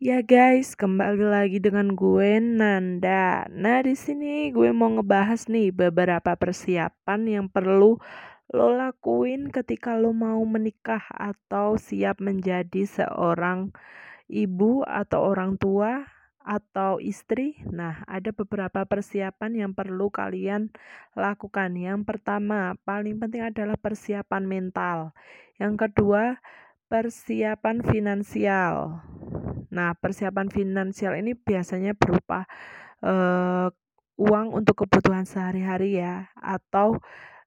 Ya guys, kembali lagi dengan gue Nanda. Nah, di sini gue mau ngebahas nih beberapa persiapan yang perlu lo lakuin ketika lo mau menikah atau siap menjadi seorang ibu atau orang tua atau istri. Nah, ada beberapa persiapan yang perlu kalian lakukan. Yang pertama, paling penting adalah persiapan mental. Yang kedua, persiapan finansial. Nah, persiapan finansial ini biasanya berupa uh, uang untuk kebutuhan sehari-hari ya, atau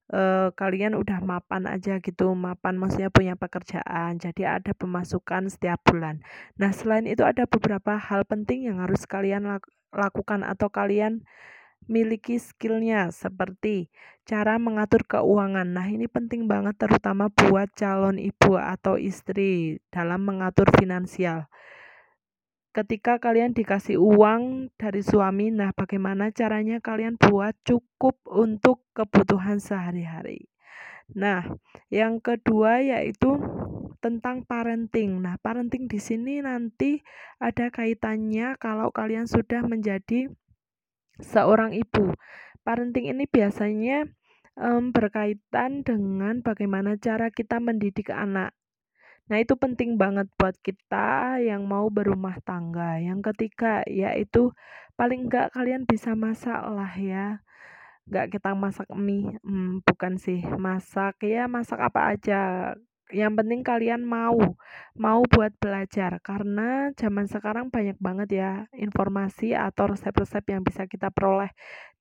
uh, kalian udah mapan aja gitu, mapan maksudnya punya pekerjaan, jadi ada pemasukan setiap bulan. Nah, selain itu ada beberapa hal penting yang harus kalian lakukan atau kalian miliki skillnya seperti cara mengatur keuangan. Nah, ini penting banget terutama buat calon ibu atau istri dalam mengatur finansial ketika kalian dikasih uang dari suami, nah bagaimana caranya kalian buat cukup untuk kebutuhan sehari-hari. Nah, yang kedua yaitu tentang parenting. Nah, parenting di sini nanti ada kaitannya kalau kalian sudah menjadi seorang ibu. Parenting ini biasanya um, berkaitan dengan bagaimana cara kita mendidik anak. Nah, itu penting banget buat kita yang mau berumah tangga. Yang ketiga, yaitu paling enggak kalian bisa masak lah ya. Enggak kita masak mie, hmm, bukan sih, masak ya masak apa aja. Yang penting kalian mau, mau buat belajar karena zaman sekarang banyak banget ya informasi atau resep-resep yang bisa kita peroleh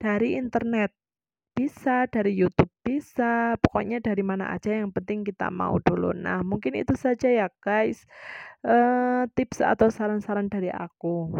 dari internet bisa dari YouTube bisa pokoknya dari mana aja yang penting kita mau dulu. Nah mungkin itu saja ya guys. Uh, tips atau saran-saran dari aku